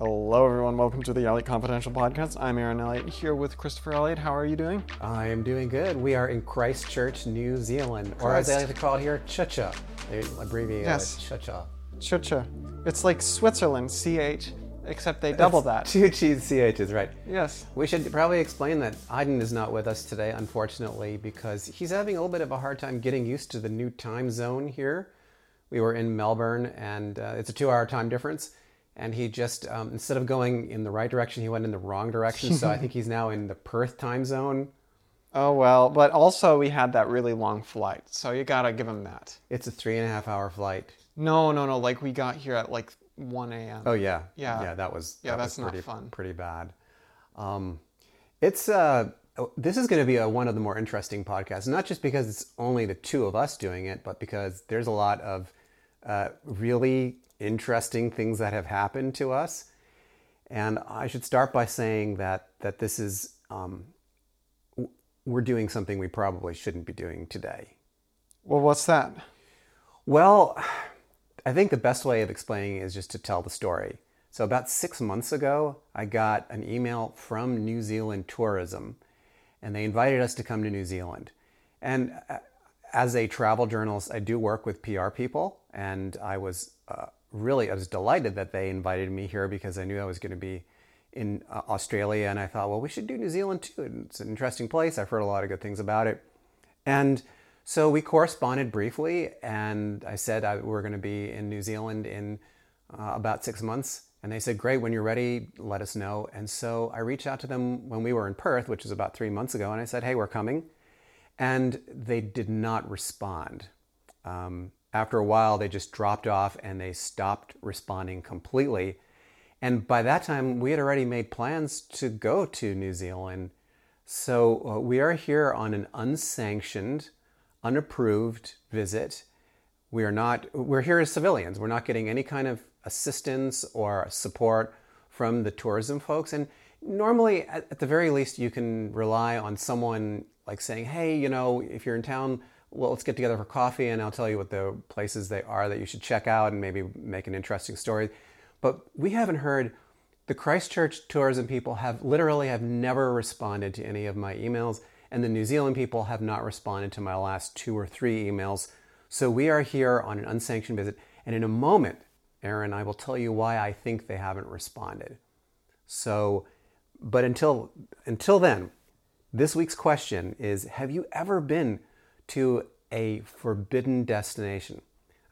Hello, everyone. Welcome to the Elliott Confidential Podcast. I'm Aren Elliott here with Christopher Elliott. How are you doing? I am doing good. We are in Christchurch, New Zealand, or as they like to call it here, Chucha. They abbreviate Yes. it Chucha. Chucha. It's like Switzerland, CH, except they double that. Two cheese CHs, right. Yes. We should probably explain that Iden is not with us today, unfortunately, because he's having a little bit of a hard time getting used to the new time zone here. We were in Melbourne, and uh, it's a two-hour time difference. And he just, um, instead of going in the right direction, he went in the wrong direction. so I think he's now in the Perth time zone. Oh, well, but also we had that really long flight, so you gotta give him that. It's a three and a half hour flight. No, no, no. Like we got here at like 1 a.m. Oh yeah, Yeah. yeah. That was Yeah, that that's was not pretty, fun. Pretty bad. Um, it's uh, this is going to be a, one of the more interesting podcasts, not just because it's only the two of us doing it, but because there's a lot of uh, really interesting things that have happened to us. And I should start by saying that that this is um, we're doing something we probably shouldn't be doing today. Well, what's that? Well, I think the best way of explaining is just to tell the story. So, about six months ago, I got an email from New Zealand Tourism, and they invited us to come to New Zealand. And uh, as a travel journalist, I do work with PR people, and I was uh, really I was delighted that they invited me here because I knew I was going to be in uh, Australia, and I thought, well, we should do New Zealand too. It's an interesting place. I've heard a lot of good things about it, and so we corresponded briefly, and I said I, we're going to be in New Zealand in uh, about six months. And they said, Great, when you're ready, let us know. And so I reached out to them when we were in Perth, which is about three months ago, and I said, Hey, we're coming. And they did not respond. Um, after a while, they just dropped off and they stopped responding completely. And by that time, we had already made plans to go to New Zealand. So uh, we are here on an unsanctioned, unapproved visit. We are not, we're here as civilians. We're not getting any kind of assistance or support from the tourism folks. And normally, at, at the very least, you can rely on someone like saying, hey, you know, if you're in town, well, let's get together for coffee and I'll tell you what the places they are that you should check out and maybe make an interesting story. But we haven't heard the Christchurch tourism people have literally have never responded to any of my emails, and the New Zealand people have not responded to my last two or three emails. So we are here on an unsanctioned visit, and in a moment, Aren, I will tell you why I think they haven't responded. So, but until until then, this week's question is: Have you ever been to a forbidden destination?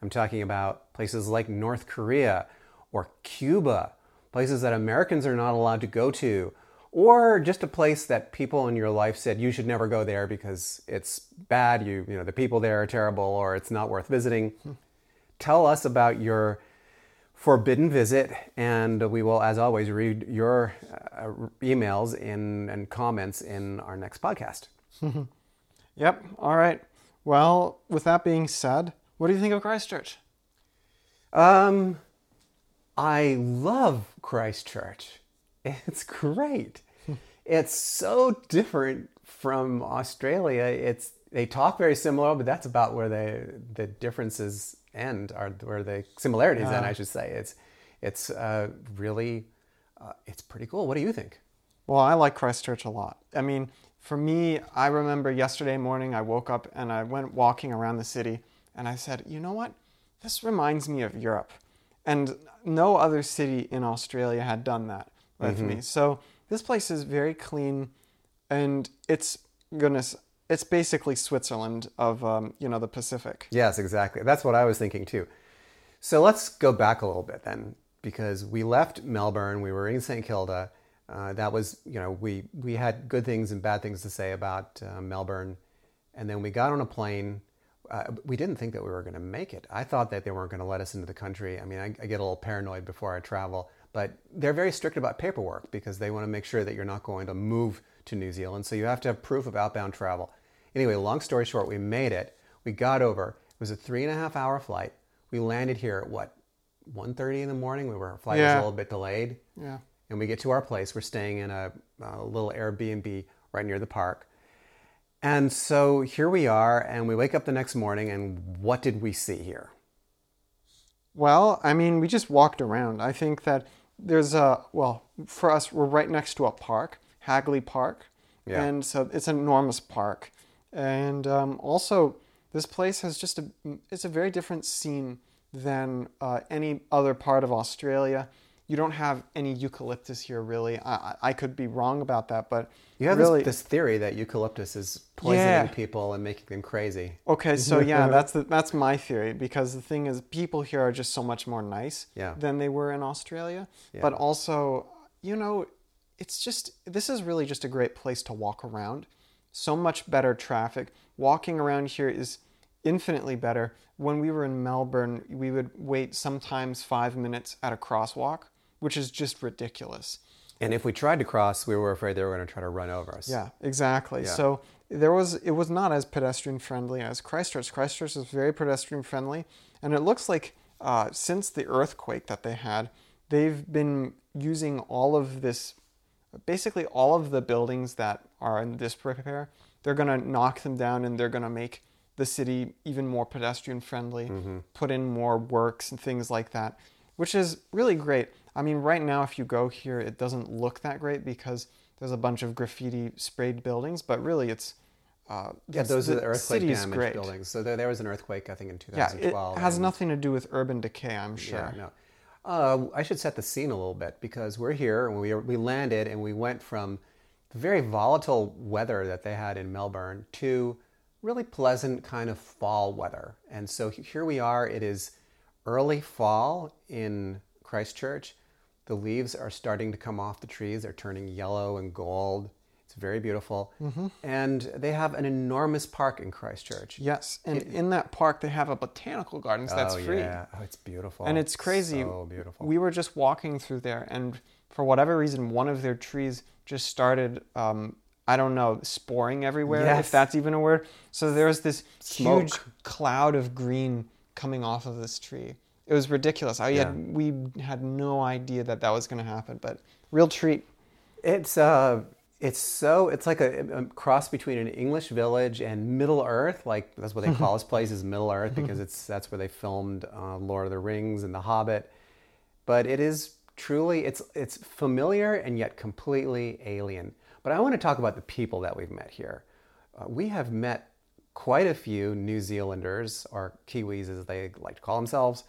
I'm talking about places like North Korea or Cuba, places that Americans are not allowed to go to, or just a place that people in your life said you should never go there because it's bad, you you know the people there are terrible or it's not worth visiting. Tell us about your forbidden visit and we will as always read your uh, emails in and comments in our next podcast. Yep. All right. Well, with that being said, what do you think of Christchurch? Um, I love Christchurch. It's great. it's so different from Australia. It's they talk very similar, but that's about where the the differences end, or where the similarities end, I should say. It's it's uh, really uh, it's pretty cool. What do you think? Well, I like Christchurch a lot. I mean, for me, I remember yesterday morning I woke up and I went walking around the city and I said, you know what? This reminds me of Europe. And no other city in Australia had done that with me. So this place is very clean and it's, goodness, it's basically Switzerland of, um, you know, the Pacific. Yes, exactly. That's what I was thinking too. So let's go back a little bit then, because we left Melbourne. We were in St. Kilda. Uh, that was, you know, we we had good things and bad things to say about uh, Melbourne, and then we got on a plane. Uh, we didn't think that we were going to make it. I thought that they weren't going to let us into the country. I mean, I, I get a little paranoid before I travel, but they're very strict about paperwork because they want to make sure that you're not going to move to New Zealand. So you have to have proof of outbound travel. Anyway, long story short, we made it. We got over. It was a three and a half hour flight. We landed here at what, 1.30 in the morning? We were, our flight was a little bit delayed. Yeah. And we get to our place. We're staying in a, a little Airbnb right near the park. And so here we are, and we wake up the next morning, and what did we see here? Well, I mean, we just walked around. I think that there's a well for us we're right next to a park, Hagley Park, Yeah. and so it's an enormous park, and um, also this place has just a it's a very different scene than uh, any other part of Australia. You don't have any eucalyptus here, really. I, I could be wrong about that, but You have really, this, this theory that eucalyptus is poisoning Yeah. people and making them crazy. Okay, so yeah, that's the, that's my theory because the thing is, people here are just so much more nice Yeah. than they were in Australia. Yeah. But also, you know, it's just this is really just a great place to walk around. So much better traffic. Walking around here is infinitely better. When we were in Melbourne, we would wait sometimes five minutes at a crosswalk, which is just ridiculous. And if we tried to cross, we were afraid they were going to try to run over us. Yeah, exactly. Yeah. So there was it was not as pedestrian friendly as Christchurch. Christchurch is very pedestrian friendly, and it looks like uh, since the earthquake that they had, they've been using all of this, basically all of the buildings that are in disrepair. They're gonna knock them down, and they're gonna make the city even more pedestrian friendly. Put in more works and things like that, which is really great. I mean, right now, if you go here, it doesn't look that great because there's a bunch of graffiti sprayed buildings, but really it's. Uh, Yeah, those are the earthquake damaged great. buildings. So there, there was an earthquake, I think, in 2012. Yeah, 2012. it has and- nothing to do with urban decay, I'm sure. Yeah, no. Uh, I should set the scene a little bit because we're here and we, we landed and we went from the very volatile weather that they had in Melbourne to really pleasant kind of fall weather. And so here we are. It is early fall in Christchurch. The leaves are starting to come off the trees. They're turning yellow and gold. It's very beautiful. Mm-hmm. And they have an enormous park in Christchurch. Yes, and in that park they have a botanical gardens that's oh, free. yeah. Oh, it's beautiful. And it's crazy. So beautiful. We were just walking through there, and for whatever reason, one of their trees just started, um, I don't know, sporing everywhere, Yes. if that's even a word. So there's this huge cloud of green coming off of this tree. It was ridiculous. I Yeah. had, we had no idea that that was going to happen, but real treat. It's uh, it's so it's like a, a cross between an English village and Middle Earth. Like that's what they call this place is Middle Earth because it's that's where they filmed uh, Lord of the Rings and The Hobbit. But it is truly it's it's familiar and yet completely alien. But I want to talk about the people that we've met here. Uh, we have met quite a few New Zealanders or Kiwis as they like to call themselves.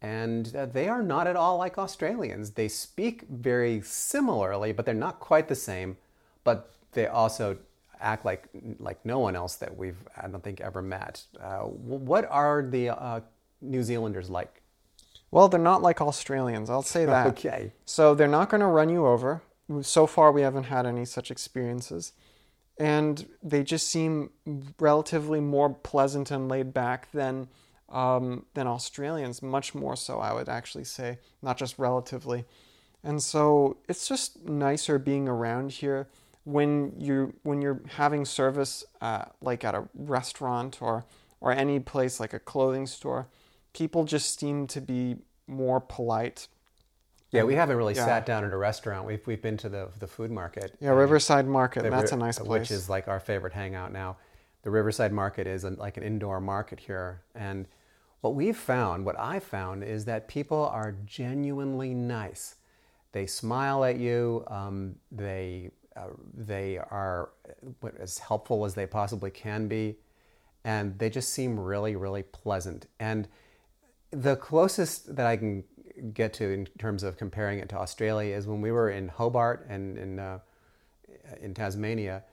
And uh, they are not at all like Australians. They speak very similarly, but they're not quite the same. But they also act like like no one else that we've I don't think ever met. Uh, what are the uh, New Zealanders like? Well, they're not like Australians, I'll say that. Okay. So they're not going to run you over. So far, we haven't had any such experiences. And they just seem relatively more pleasant and laid back than, um, than Australians, much more so, I would actually say, not just relatively. And so it's just nicer being around here when you when you're having service uh, like at a restaurant or or any place like a clothing store. People just seem to be more polite. Yeah, we haven't really Yeah. sat down at a restaurant. We've we've been to the the food market. Yeah, Riverside Market. The that's a nice place. Which is like our favorite hangout now. The Riverside Market is like an indoor market here. And what we've found, what I found, is that people are genuinely nice. They smile at you. Um, they uh, they are as helpful as they possibly can be, and they just seem really really pleasant. And the closest that I can get to in terms of comparing it to Australia is when we were in Hobart and in uh, in Tasmania,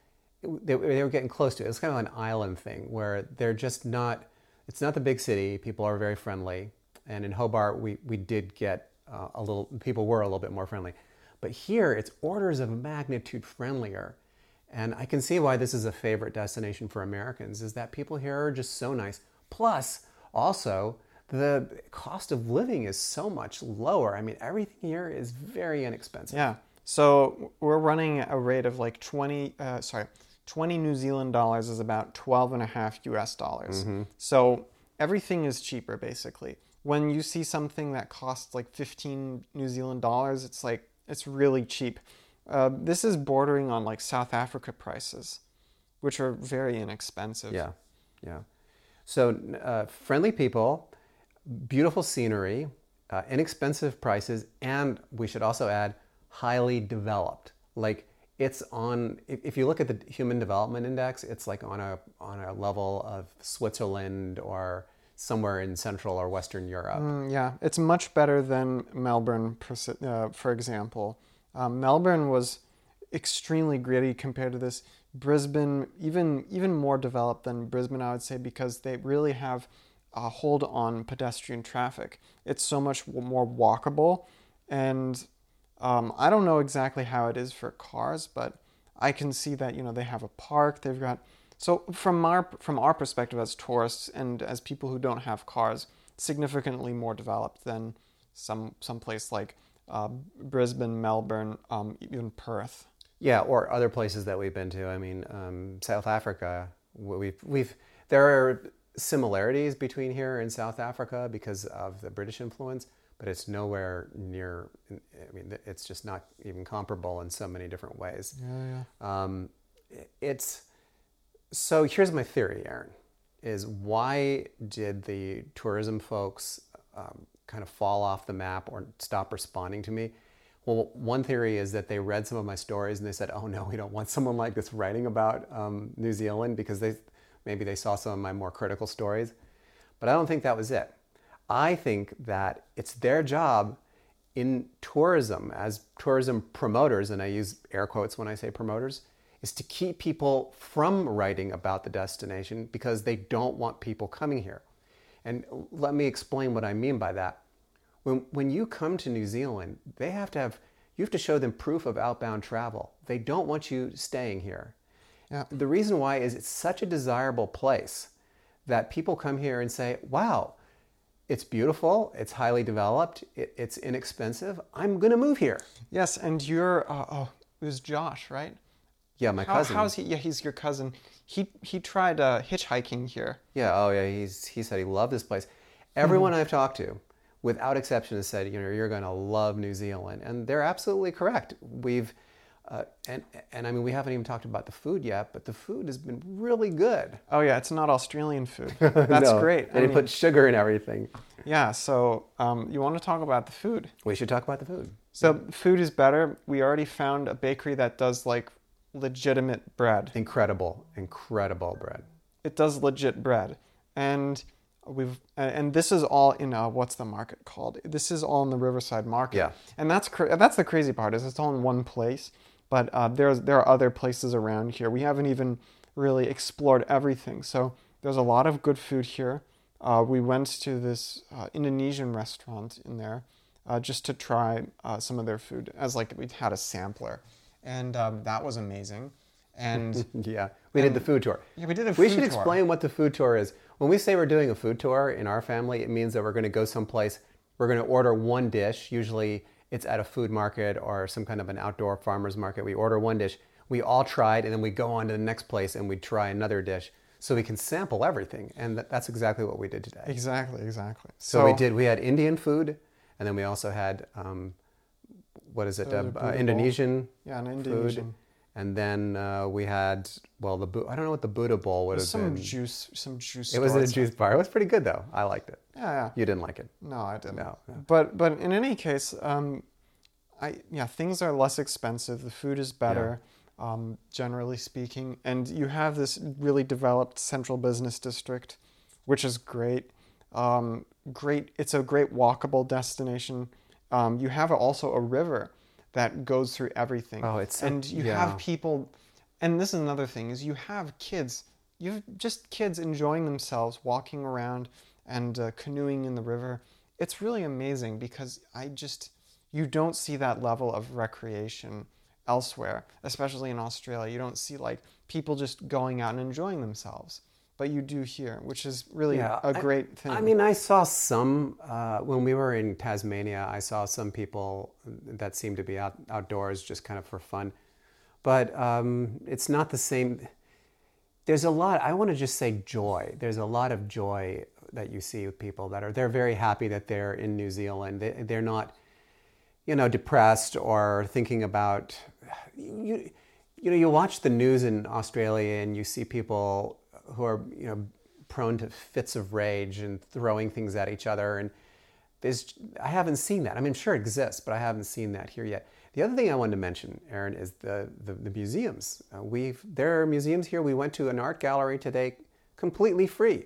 they, they were getting close to it. It's kind of an island thing where they're just not. It's not the big city. People are very friendly, and in Hobart, we we did get uh, a little. People were a little bit more friendly, but here it's orders of magnitude friendlier. And I can see why this is a favorite destination for Americans. Is that people here are just so nice. Plus, also the cost of living is so much lower. I mean, everything here is very inexpensive. yeah. So we're running a rate of like 20, uh, sorry, 20 New Zealand dollars is about 12 and a half US dollars. Mm-hmm. So everything is cheaper basically. When you see something that costs like 15 New Zealand dollars, it's like, it's really cheap. Uh, this is bordering on like South Africa prices, which are very inexpensive. Yeah, yeah. So uh, friendly people, beautiful scenery, uh, inexpensive prices, and we should also add highly developed. Like it's on. If, you look at the Human Development Index, it's like on a on a level of Switzerland or somewhere in Central or Western Europe. Mm, yeah, it's much better than Melbourne, uh, for example. Um, Melbourne was extremely gritty compared to this. Brisbane, even even more developed than Brisbane, I would say, because they really have a hold on pedestrian traffic. It's so much more walkable, and um, I don't know exactly how it is for cars, but I can see that you know they have a park. They've got so from our from our perspective as tourists and as people who don't have cars, significantly more developed than some some place like uh, Brisbane, Melbourne, um, even Perth. Yeah, or other places that we've been to. I mean, um, South Africa. We've we've there are similarities between here and South Africa because of the British influence, but it's nowhere near. I mean, it's just not even comparable in so many different ways. Yeah, yeah. Um, it's so. Here's my theory, Aren. Is why did the tourism folks um, kind of fall off the map or stop responding to me? Well, one theory is that they read some of my stories and they said, "Oh no, we don't want someone like this writing about um, New Zealand," because they maybe they saw some of my more critical stories. But I don't think that was it. I think that it's their job in tourism as tourism promoters, and I use air quotes when I say promoters, is to keep people from writing about the destination because they don't want people coming here. And let me explain what I mean by that. When, when you come to New Zealand, they have to have, you have to show them proof of outbound travel. They don't want you staying here. The reason why is it's such a desirable place that people come here and say, wow, it's beautiful, it's highly developed, it, it's inexpensive. I'm going to move here. Yes, and you're, uh, oh, it was Josh, right? Yeah, my How, cousin. How's he? Yeah, he's your cousin. He he tried uh, hitchhiking here. Yeah. Oh, yeah. He's he said he loved this place. Everyone mm-hmm. I've talked to, without exception, has said, you know, you're going to love New Zealand, and they're absolutely correct. We've uh, and and I mean, we haven't even talked about the food yet, but the food has been really good. Oh yeah, it's not Australian food. That's no, great. They put sugar in everything. Yeah. So um, you want to talk about the food? We should talk about the food. So food is better. We already found a bakery that does like legitimate bread. Incredible, incredible bread. It does legit bread, and we've and this is all in uh, what's the market called? This is all in the Riverside Market. Yeah. And that's cra- that's the crazy part is it's all in one place, but uh, there's there are other places around here. We haven't even really explored everything. So there's a lot of good food here. Uh, we went to this uh, Indonesian restaurant in there uh, just to try uh, some of their food as like we had a sampler and um, that was amazing. And yeah, we and, did the food tour. Yeah, we did a We should tour. explain what the food tour is. When we say we're doing a food tour in our family, it means that we're going to go someplace. We're going to order one dish. Usually, it's at a food market or some kind of an outdoor farmers market. We order one dish. We all try it, and then we go on to the next place and we try another dish so we can sample everything. And that's exactly what we did today. Exactly, exactly. So, so we did. We had Indian food, and then we also had um, what is it? Uh, uh, Indonesian. Yeah, an Indonesian. Food. And then uh, we had well the I don't know what the Buddha bowl would have some been. juice, some juice. It was a juice bar. It was pretty good though. I liked it. Yeah, yeah. You didn't like it. No, I didn't. No. no. But but in any case, um, I yeah things are less expensive. The food is better. Yeah. Um, generally speaking, and you have this really developed central business district, which is great. Um, great, it's a great walkable destination um, you have also a river that goes through everything. Oh, it's so, and you yeah. have people, and this is another thing: is you have kids, you have just kids enjoying themselves, walking around and uh, canoeing in the river. It's really amazing because I just you don't see that level of recreation elsewhere, especially in Australia. You don't see like people just going out and enjoying themselves but you do here, which is really yeah, a great I, thing. I mean, I saw some uh, when we were in Tasmania. I saw some people that seemed to be out, outdoors just kind of for fun, but um, it's not the same. There's a lot. I want to just say joy. There's a lot of joy that you see with people that are they're very happy that they're in New Zealand. They, they're not, you know, depressed or thinking about you. You know, you watch the news in Australia and you see people who are you know prone to fits of rage and throwing things at each other and there's I haven't seen that. I mean, sure it exists, but I haven't seen that here yet. The other thing I wanted to mention, Aren, is the the, the museums. Uh, we've there are museums here. We went to an art gallery today, completely free.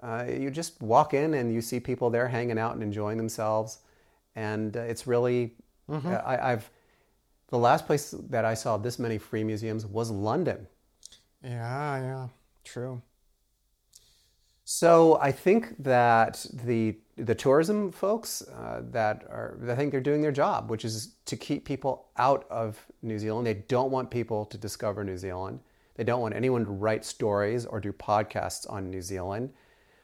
Uh, you just walk in and you see people there hanging out and enjoying themselves, and uh, it's really Mm-hmm. I, I've the last place that I saw this many free museums was London. Yeah, yeah, true. So I think that the the tourism folks uh, that are I think they're doing their job, which is to keep people out of New Zealand. They don't want people to discover New Zealand. They don't want anyone to write stories or do podcasts on New Zealand.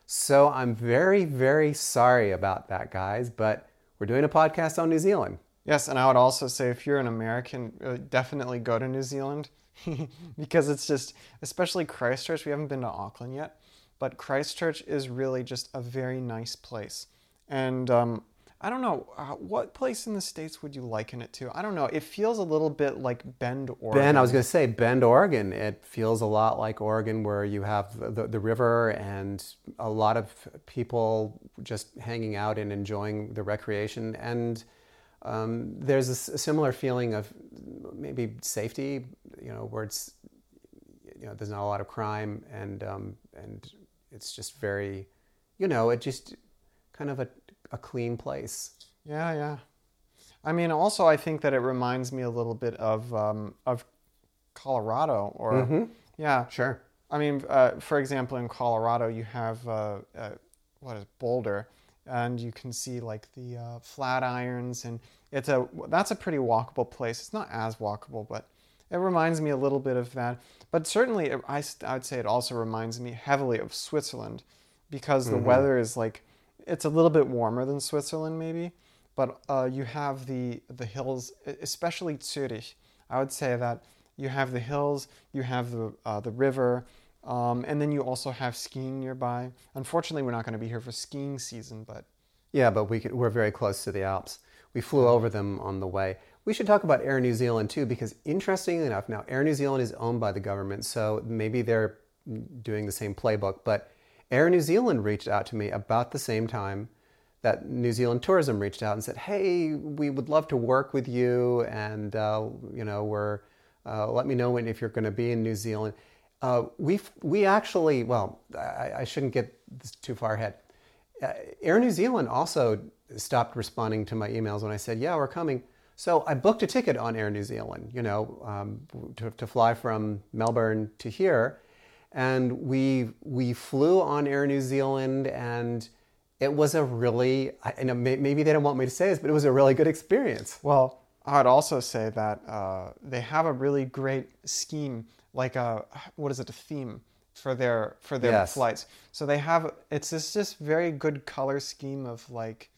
So I'm very very sorry about that, guys. But we're doing a podcast on New Zealand. Yes, and I would also say if you're an American, uh, definitely go to New Zealand because it's just, especially Christchurch. We haven't been to Auckland yet, but Christchurch is really just a very nice place. And um, I don't know, uh, what place in the States would you liken it to? I don't know. It feels a little bit like Bend, Oregon. Bend, I was going to say Bend, Oregon. It feels a lot like Oregon, where you have the, the, the, river and a lot of people just hanging out and enjoying the recreation. And um, there's a, a, similar feeling of maybe safety, you know, where it's, you know, there's not a lot of crime and, um, and it's just very, you know, it just kind of a, a clean place. Yeah, yeah. I mean, also, I think that it reminds me a little bit of, um, of Colorado or, mm-hmm. yeah. Sure. I mean, uh, for example, in Colorado, you have, uh, uh, what is Boulder, and you can see like the uh, Flatirons and it's a that's a pretty walkable place. It's not as walkable but it reminds me a little bit of that. But certainly it, I, I would say it also reminds me heavily of switzerland because the Mhm. weather is like it's a little bit warmer than switzerland maybe but uh, you have the the hills especially zurich. I would say that you have the hills you have the uh, the river um, and then you also have skiing nearby. Unfortunately, we're not going to be here for skiing season, but Yeah, but we could, we're very close to the Alps. We flew over them on the way. We should talk about Air New Zealand too, because interestingly enough, now Air New Zealand is owned by the government, so maybe they're doing the same playbook. But Air New Zealand reached out to me about the same time that New Zealand Tourism reached out and said, "Hey, we would love to work with you, and uh, you know, we're uh, let me know when if you're going to be in New Zealand." Uh, we we actually well, I, I shouldn't get too far ahead. Uh, Air New Zealand also stopped responding to my emails when I said, "Yeah, we're coming." So I booked a ticket on Air New Zealand, you know, um, to, to fly from Melbourne to here, and we we flew on Air New Zealand, and it was a really, I, I know maybe they don't want me to say this, but it was a really good experience. Well, I'd also say that uh, they have a really great scheme, like a what is it, a theme for their for their Yes. flights. So they have it's this just very good color scheme of like.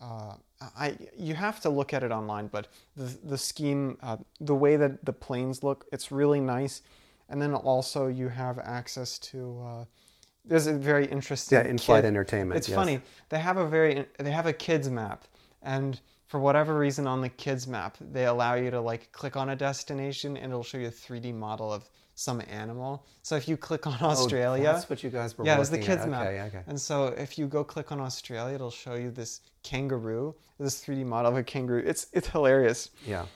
Uh, I you have to look at it online, but the the scheme, uh, the way that the planes look, it's really nice, and then also you have access to. Uh, there's a very interesting Yeah, in-flight kid- entertainment, It's yes. funny they have a very they have a kids map and for whatever reason on the kids map they allow you to like click on a destination and it'll show you a 3d model of some animal so if you click on australia Oh, that's what you guys were yeah it's the looking at. kids map Okay, okay. and so if you go click on australia it'll show you this kangaroo this 3d model of a kangaroo it's it's hilarious Yeah.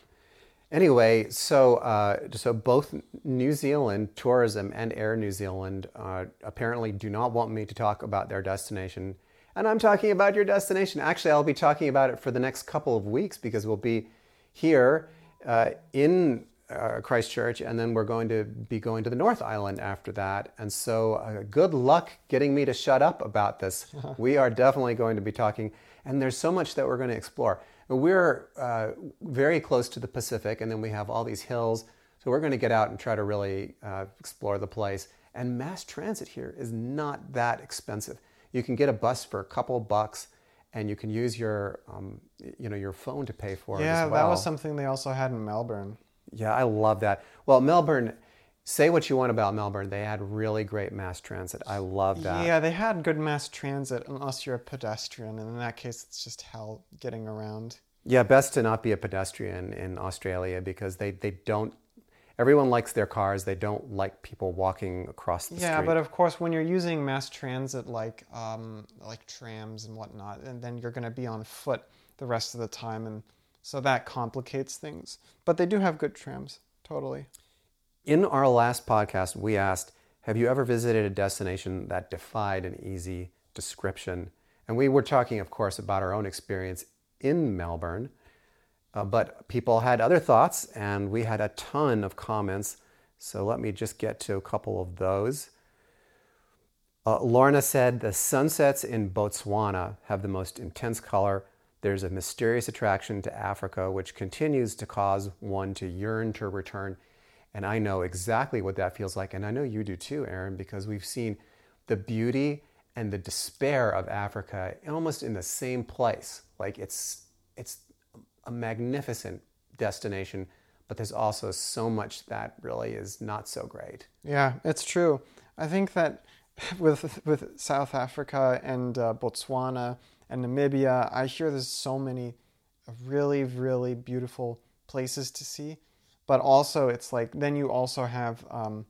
Anyway, so uh, so both New Zealand Tourism and Air New Zealand uh, apparently do not want me to talk about their destination, and I'm talking about your destination. Actually, I'll be talking about it for the next couple of weeks because we'll be here uh, in uh, Christchurch, and then we're going to be going to the North Island after that. And so, uh, good luck getting me to shut up about this. we are definitely going to be talking, and there's so much that we're going to explore. We're uh, very close to the Pacific, and then we have all these hills. So we're going to get out and try to really uh, explore the place. And mass transit here is not that expensive. You can get a bus for a couple bucks, and you can use your, um, you know, your phone to pay for it yeah well. that was something they also had in melbourne Yeah, I love that. Well, Melbourne, say what you want about Melbourne. They had really great mass transit. I love that. Yeah, they had good mass transit unless you're a pedestrian, and in that case, it's just hell getting around. Yeah, best to not be a pedestrian in Australia because they, they don't. Everyone likes their cars. They don't like people walking across the Yeah, street. Yeah, but of course, when you're using mass transit like um, like trams and whatnot, and then you're going to be on foot the rest of the time, and so that complicates things. But they do have good trams, totally. In our last podcast, we asked, Have you ever visited a destination that defied an easy description? And we were talking, of course, about our own experience in Melbourne. Uh, but people had other thoughts, and we had a ton of comments. So let me just get to a couple of those. Uh, Lorna said the sunsets in Botswana have the most intense color. There's a mysterious attraction to Africa, which continues to cause one to yearn to return. And I know exactly what that feels like. And I know you do too, Aren, because we've seen the beauty and the despair of Africa almost in the same place. Like it's, it's a magnificent destination, but there's also so much that really is not so great. Yeah, it's true. I think that with with South Africa and uh, Botswana and Namibia, I hear there's so many really really beautiful places to see, but also it's like then you also have um,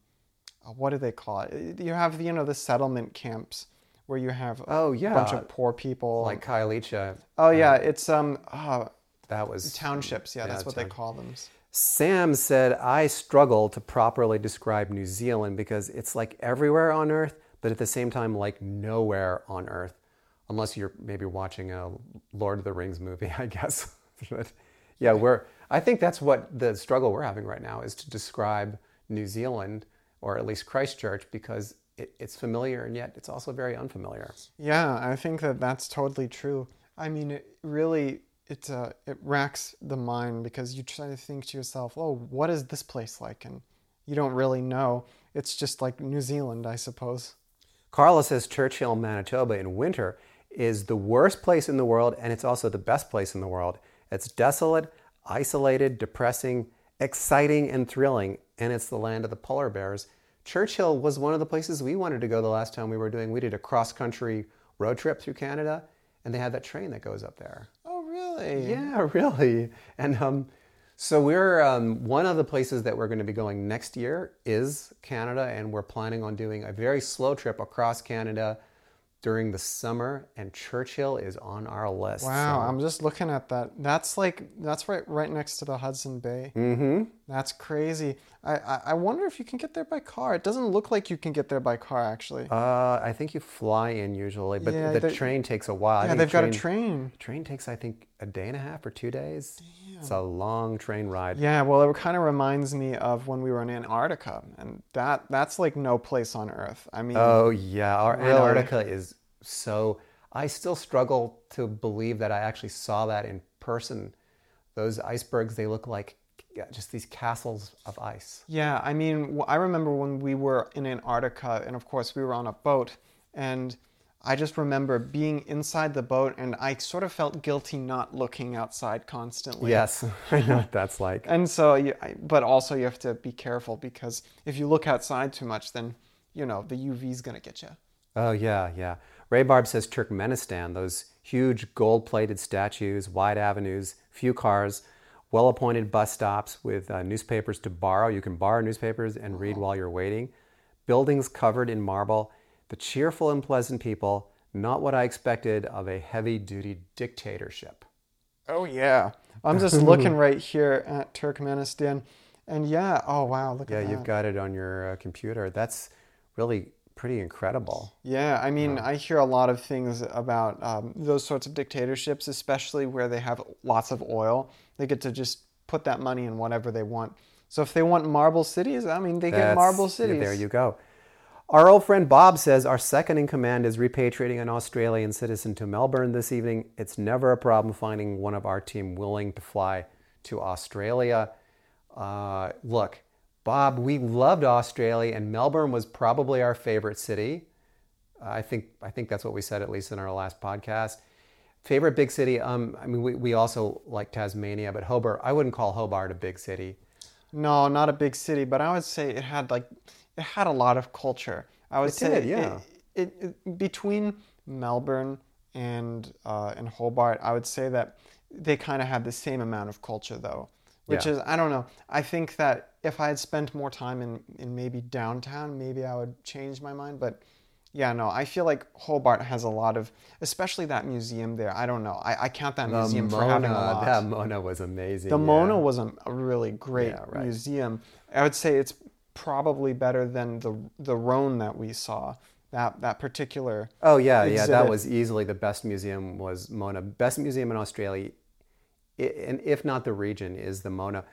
uh, what do they call it? You have you know the settlement camps where you have Oh, yeah. a bunch of poor people. Like Khayelitsha, oh yeah, it's um uh, that was townships. Yeah, that's what they call them. Sam said, I struggle to properly describe New Zealand because it's like everywhere on Earth, but at the same time, like nowhere on Earth, unless you're maybe watching a Lord of the Rings movie, I guess. but yeah, we're, I think that's what the struggle we're having right now is to describe New Zealand, or at least Christchurch, because it, it's familiar and yet it's also very unfamiliar. Yeah, I think that that's totally true. I mean, it really it uh, it racks the mind because you try to think to yourself, "Oh, what is this place like?" and you don't really know. It's just like New Zealand, I suppose. Carla says Churchill, Manitoba in winter is the worst place in the world and it's also the best place in the world. It's desolate, isolated, depressing, exciting, and thrilling, and it's the land of the polar bears. Churchill was one of the places we wanted to go the last time we were doing. We did a cross country road trip through Canada, and they had that train that goes up there. Really? Yeah, really. And um, so we're um, one of the places that we're going to be going next year is Canada, and we're planning on doing a very slow trip across Canada during the summer. And Churchill is on our list. Wow, so- I'm just looking at that. That's like that's right right next to the Hudson Bay. Mm-hmm. That's crazy. I, I I wonder if you can get there by car. It doesn't look like you can get there by car actually. uh, I think you fly in usually, but Yeah, the train takes a while. Yeah, they've got a train- train. Train takes, I think, a day and a half or two days. It's a long train ride. Yeah, well, it kind of reminds me of when we were in Antarctica, and that that's like no place on Earth. I mean, Oh yeah, our Really? Antarctica is so. I still struggle to believe that I actually saw that in person. Those icebergs, they look like just these castles of ice. yeah, I mean, I remember when we were in Antarctica, and of course we were on a boat, and I just remember being inside the boat, and I sort of felt guilty not looking outside constantly. Yes, I know what that's like. And so, you, I- but also you have to be careful because if you look outside too much, then you know the UV's gonna get you. Oh yeah, yeah. Ray Barb says Turkmenistan, those huge gold-plated statues, wide avenues, few cars, well-appointed bus stops with uh, newspapers to borrow. You can borrow newspapers and read while you're waiting. Buildings covered in marble, the cheerful and pleasant people. Not what I expected of a heavy-duty dictatorship. Oh yeah, I'm just looking right here at Turkmenistan, and yeah, oh wow, look Yeah, at that. Yeah, you've got it on your uh, computer. That's really pretty incredible. Yeah, I mean, I hear a lot of things about um, those sorts of dictatorships, especially where they have lots of oil. They get to just put that money in whatever they want. So if they want marble cities, I mean, they get marble yeah, cities. There you go. Our old friend Bob says our second in command is repatriating an Australian citizen to Melbourne this evening. It's never a problem finding one of our team willing to fly to Australia. Uh, look, Bob, we loved Australia, and Melbourne was probably our favorite city. I think I think that's what we said at least in our last podcast. Favorite big city? Um, I mean, we, we also like Tasmania, but Hobart. I wouldn't call Hobart a big city. No, not a big city, but I would say it had like it had a lot of culture. I would It say did, yeah. It, it, it between Melbourne and uh, and Hobart, I would say that they kind of had the same amount of culture though. which Yeah. is I don't know. I think that if I had spent more time in in maybe downtown, maybe I would change my mind. But yeah, no, I feel like Hobart has a lot of, especially that museum there. I don't know. I, I count that The museum for having a lot. that Mona was amazing. The yeah. Mona was a, a really great Yeah, right. museum. I would say it's probably better than the the Rhone that we saw. That that particular. Oh yeah, yeah, that was easily the best museum was Mona. Best museum in Australia, and if not the region, is the Mona.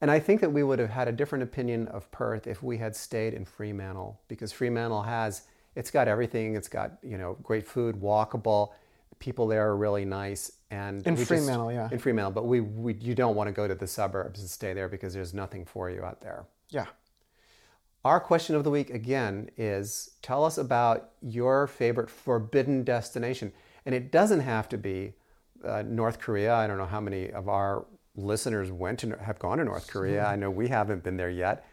And I think that we would have had a different opinion of Perth if we had stayed in Fremantle because Fremantle has it's got everything. It's got you know great food, walkable. People there are really nice. And In we just- Fremantle, yeah. in Fremantle. But we, we you don't want to go to the suburbs and stay there because there's nothing for you out there. Yeah. Our question of the week again is tell us about your favorite forbidden destination. And it doesn't have to be uh, North Korea. I don't know how many of our listeners went to have gone to North Korea. I know we haven't been there yet.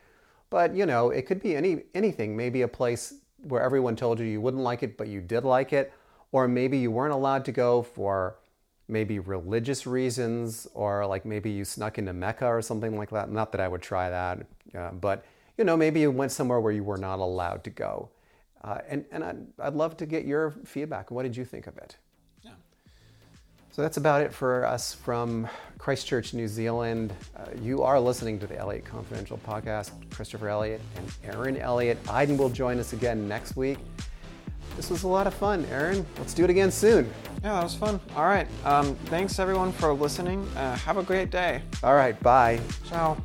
But you know, it could be any anything, maybe a place where everyone told you you wouldn't like it but you did like it, or maybe you weren't allowed to go for maybe religious reasons or like maybe you snuck into Mecca or something like that. Not that I would try that, uh, but you know, maybe you went somewhere where you were not allowed to go. Uh, and and I'd, I'd love to get your feedback. What did you think of it? Yeah. So that's about it for us from Christchurch, New Zealand. Uh, you are listening to the Elliott Confidential podcast. Christopher Elliott and Aren Elliott. Iden will join us again next week. This was a lot of fun, Aren. Let's do it again soon. Yeah, that was fun. All right. Um, thanks everyone for listening. Uh, have a great day. All right, bye. Ciao.